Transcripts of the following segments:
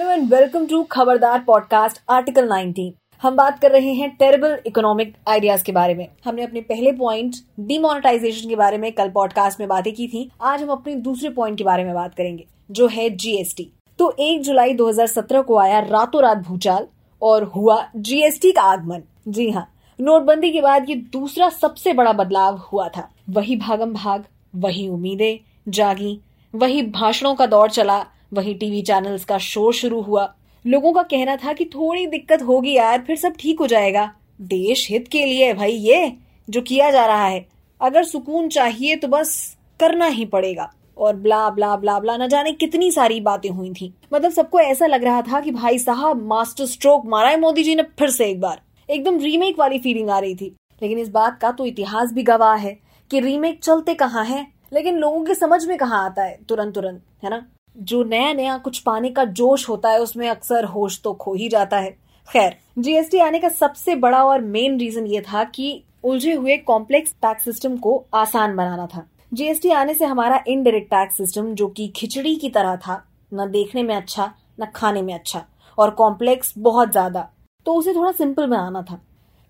Hello and welcome to Khabardar podcast article 19 हम बात कर रहे हैं टेरेबल इकोनॉमिक आइडियाज़ के बारे में। हमने अपने पहले पॉइंट डिमोनेटाइजेशन के बारे में कल पॉडकास्ट में बातें की थी। आज हम अपने दूसरे पॉइंट के बारे में बात करेंगे, जो है जीएसटी तो 1 जुलाई 2017 को आया रातों रात भूचाल और हुआ जीएसटी का आगमन। जी हाँ नोटबंदी के बाद ये दूसरा सबसे बड़ा बदलाव हुआ था। वही भागम भाग, वही उम्मीदें जागी, वही भाषणों का दौर चला वही टीवी चैनल्स का शो शुरू हुआ। लोगों का कहना था कि थोड़ी दिक्कत होगी यार, फिर सब ठीक हो जाएगा। देश हित के लिए भाई ये, जो किया जा रहा है। अगर सुकून चाहिए तो बस करना ही पड़ेगा। और ब्ला ब्ला ब्ला ब्ला, न जाने कितनी सारी बातें हुई थी। मतलब सबको ऐसा लग रहा था कि भाई साहब, मास्टर स्ट्रोक मारा है मोदी जी ने फिर से एक बार। एकदम रीमेक वाली फीलिंग आ रही थी। लेकिन इस बात का तो इतिहास भी गवाह है कि रीमेक चलते कहाँ है, लेकिन लोगों के समझ में कहाँ आता है तुरंत तुरंत है ना? जो नया नया कुछ पाने का जोश होता है, उसमें अक्सर होश तो खो ही जाता है। खैर जीएसटी आने का सबसे बड़ा और मेन रीजन ये था कि उलझे हुए कॉम्प्लेक्स टैक्स सिस्टम को आसान बनाना था। जीएसटी आने से हमारा इनडायरेक्ट टैक्स सिस्टम जो कि खिचड़ी की तरह था, न देखने में अच्छा न खाने में अच्छा और कॉम्प्लेक्स बहुत ज़्यादा तो उसे थोड़ा सिंपल बनाना था।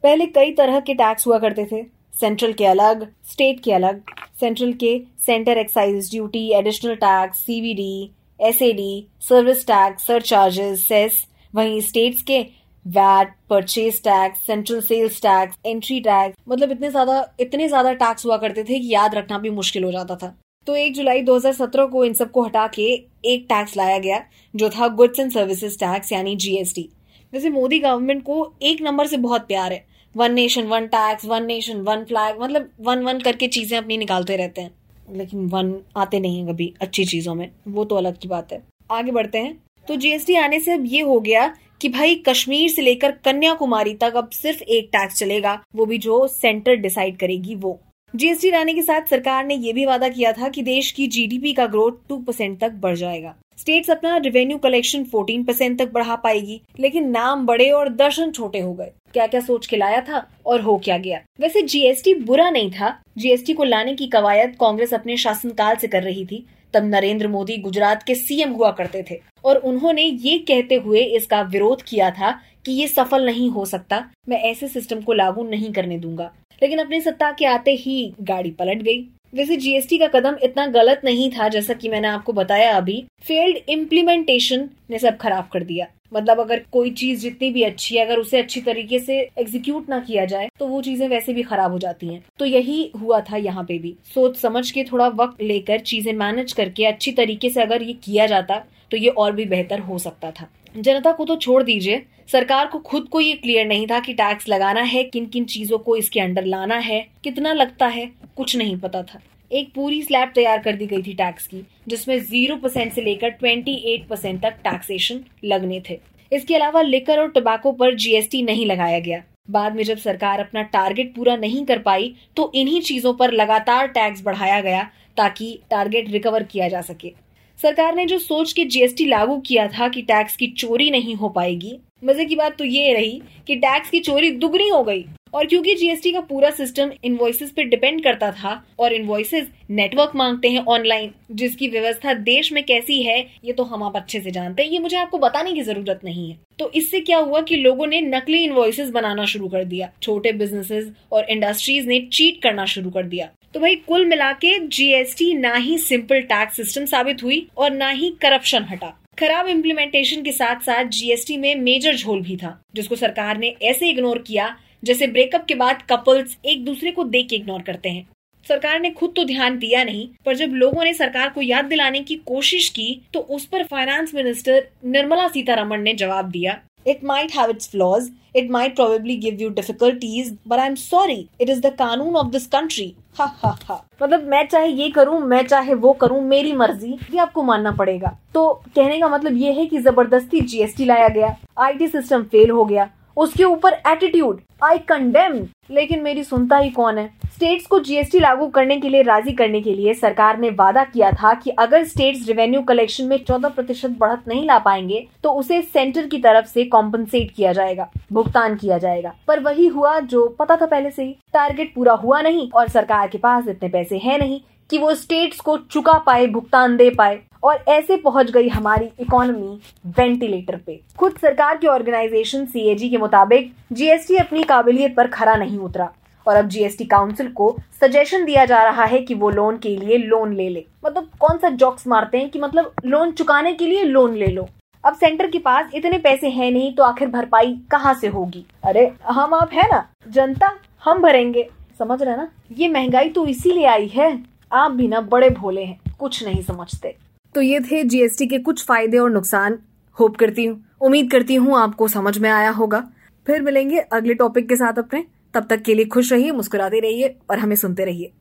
पहले कई तरह के टैक्स हुआ करते थे। सेंट्रल के अलग स्टेट के अलग सेंट्रल के center excise duty additional tax CVD SAD service tax surcharges cess वहीं स्टेट्स के VAT purchase tax central sales tax entry tax मतलब इतने ज़्यादा इतने ज़्यादा टैक्स हुआ करते थे कि याद रखना भी मुश्किल हो जाता था तो एक जुलाई 2017 को इन सबको हटा के एक टैक्स लाया गया जो था गुड्स एंड सर्विसेज़ टैक्स यानी जीएसटी वैसे मोदी गवर्नमेंट को एक नंबर से बहुत प्यार है। One nation one tax one nation one flag मतलब वन वन करके चीज़ें अपनी निकालते रहते हैं। लेकिन वन आते नहीं है कभी अच्छी चीज़ों में। वो तो अलग की बात है। आगे बढ़ते हैं। तो जीएसटी आने से अब ये हो गया कि भाई कश्मीर से लेकर कन्याकुमारी तक अब सिर्फ़ एक टैक्स चलेगा। वो भी जो सेंटर डिसाइड करेगी वो। जीएसटी लाने के साथ सरकार ने यह भी वादा किया था कि देश की जीडीपी का ग्रोथ टू परसेंट तक बढ़ जाएगा। स्टेट्स अपना रेवेन्यू कलेक्शन 14 परसेंट तक बढ़ा पाएगी, लेकिन नाम बड़े और दर्शन छोटे हो गए। क्या क्या सोच के लाया था और हो क्या गया? वैसे जीएसटी बुरा नहीं था। जीएसटी को लाने की कवायद कांग्रेस अपने शासनकाल से कर रही थी। तब नरेंद्र मोदी गुजरात के सीएम हुआ करते थे। और उन्होंने ये कहते हुए इसका विरोध किया था कि ये सफल नहीं हो सकता। मैं ऐसे सिस्टम को लागू नहीं करने दूँगा। लेकिन अपनी सत्ता के आते ही गाड़ी पलट गई। वैसे जीएसटी का कदम इतना गलत नहीं था जैसा कि मैंने आपको बताया अभी। फेल्ड इम्प्लीमेंटेशन ने सब खराब कर दिया। मतलब अगर कोई चीज़ जितनी भी अच्छी है, अगर उसे अच्छी तरीके से एग्जीक्यूट ना किया जाए तो वो चीज़ें वैसे भी खराब हो जाती हैं। तो यही हुआ था यहाँ पे भी। सोच समझ के थोड़ा वक्त लेकर चीज़ें मैनेज करके अच्छी तरीके से अगर ये किया जाता तो ये और भी बेहतर हो सकता था। जनता को तो छोड़ दीजिए। सरकार को खुद को ये क्लियर नहीं था कि टैक्स लगाना है किन किन चीज़ों को इसके अंडर लाना है, कितना लगता है, कुछ नहीं पता था। एक पूरी स्लैब तैयार कर दी गई थी टैक्स की, जिसमें ज़ीरो परसेंट से लेकर ट्वेंटी एट परसेंट तक टैक्सेशन लगने थे। इसके अलावा लिकर और टबाको पर जीएसटी नहीं लगाया गया। बाद में जब सरकार अपना टारगेट पूरा नहीं कर पाई तो इन्हीं चीज़ों पर लगातार टैक्स बढ़ाया गया ताकि टारगेट रिकवर किया जा सके। सरकार ने जो सोच के जीएसटी लागू किया था कि टैक्स की चोरी नहीं हो पाएगी, मज़े की बात तो ये रही कि टैक्स की चोरी दुगनी हो गई। और क्योंकि जीएसटी का पूरा सिस्टम इनवॉइसेस पे डिपेंड करता था और इनवॉइसेस नेटवर्क मांगते हैं ऑनलाइन जिसकी व्यवस्था देश में कैसी है, ये तो हम आप अच्छे से जानते हैं, ये मुझे आपको बताने की ज़रूरत नहीं है। तो इससे क्या हुआ कि लोगों ने नकली इनवॉइसेस बनाना शुरू कर दिया, छोटे बिजनेसेस और इंडस्ट्रीज़ ने चीट करना शुरू कर दिया। तो भाई कुल मिला के जीएसटी ना ही सिंपल टैक्स सिस्टम साबित हुई और ना ही करप्शन हटा। खराब इम्प्लीमेंटेशन के साथ साथ जीएसटी में मेजर झोल भी था, जिसको सरकार ने ऐसे इग्नोर किया जैसे ब्रेकअप के बाद कपल्स एक दूसरे को देख के इग्नोर करते हैं। सरकार ने खुद तो ध्यान दिया नहीं, पर जब लोगों ने सरकार को याद दिलाने की कोशिश की तो उस पर फाइनेंस मिनिस्टर निर्मला सीतारमण ने जवाब दिया। Might have its flaws it might probably give you difficulties but I am sorry it is the कानून ऑफ़ दिस कंट्री हा हा हा मतलब मैं चाहे ये करूँ, मैं चाहे वो करूँ, मेरी मर्ज़ी, ये आपको मानना पड़ेगा। तो कहने का मतलब ये है कि ज़बरदस्ती जीएसटी लाया गया आईटी सिस्टम फेल हो गया। उसके ऊपर एटीट्यूड आई कंडेम लेकिन मेरी सुनता ही कौन है? स्टेट्स को जीएसटी लागू करने के लिए राज़ी करने के लिए सरकार ने वादा किया था कि अगर स्टेट्स रेवेन्यू कलेक्शन में 14 प्रतिशत बढ़त नहीं ला पाएँगे तो उसे सेंटर की तरफ़ से कॉम्पनसेट किया जाएगा, भुगतान किया जाएगा। पर वही हुआ जो पता था पहले से ही। टारगेट पूरा हुआ नहीं और सरकार के पास इतने पैसे है नहीं कि वो स्टेट्स को चुका पाए, भुगतान दे पाए। और ऐसे पहुँच गई हमारी इकोनॉमी वेंटिलेटर पे। खुद सरकार के ऑर्गेनाइजेशन सीएजी के मुताबिक जीएसटी अपनी काबिलियत पर खरा नहीं उतरा। और अब जीएसटी काउंसिल को सजेशन दिया जा रहा है कि वो लोन के लिए लोन ले ले। मतलब कौन सा जॉक्स मारते हैं कि मतलब लोन चुकाने के लिए लोन ले लो। अब सेंटर के पास इतने पैसे हैं नहीं तो आखिर भरपाई कहाँ से होगी? अरे, हम आप है ना। जनता, हम भरेंगे। समझ रहे ना? ये महँगाई तो इसीलिए आई है। आप भी ना बड़े भोले हैं। कुछ नहीं समझते। तो ये थे जीएसटी के कुछ फ़ायदे और नुकसान। होप करती हूँ, उम्मीद करती हूँ आपको समझ में आया होगा। फिर मिलेंगे अगले टॉपिक के साथ अपने। तब तक के लिए खुश रहिए, मुस्कुराते रहिए और हमें सुनते रहिए।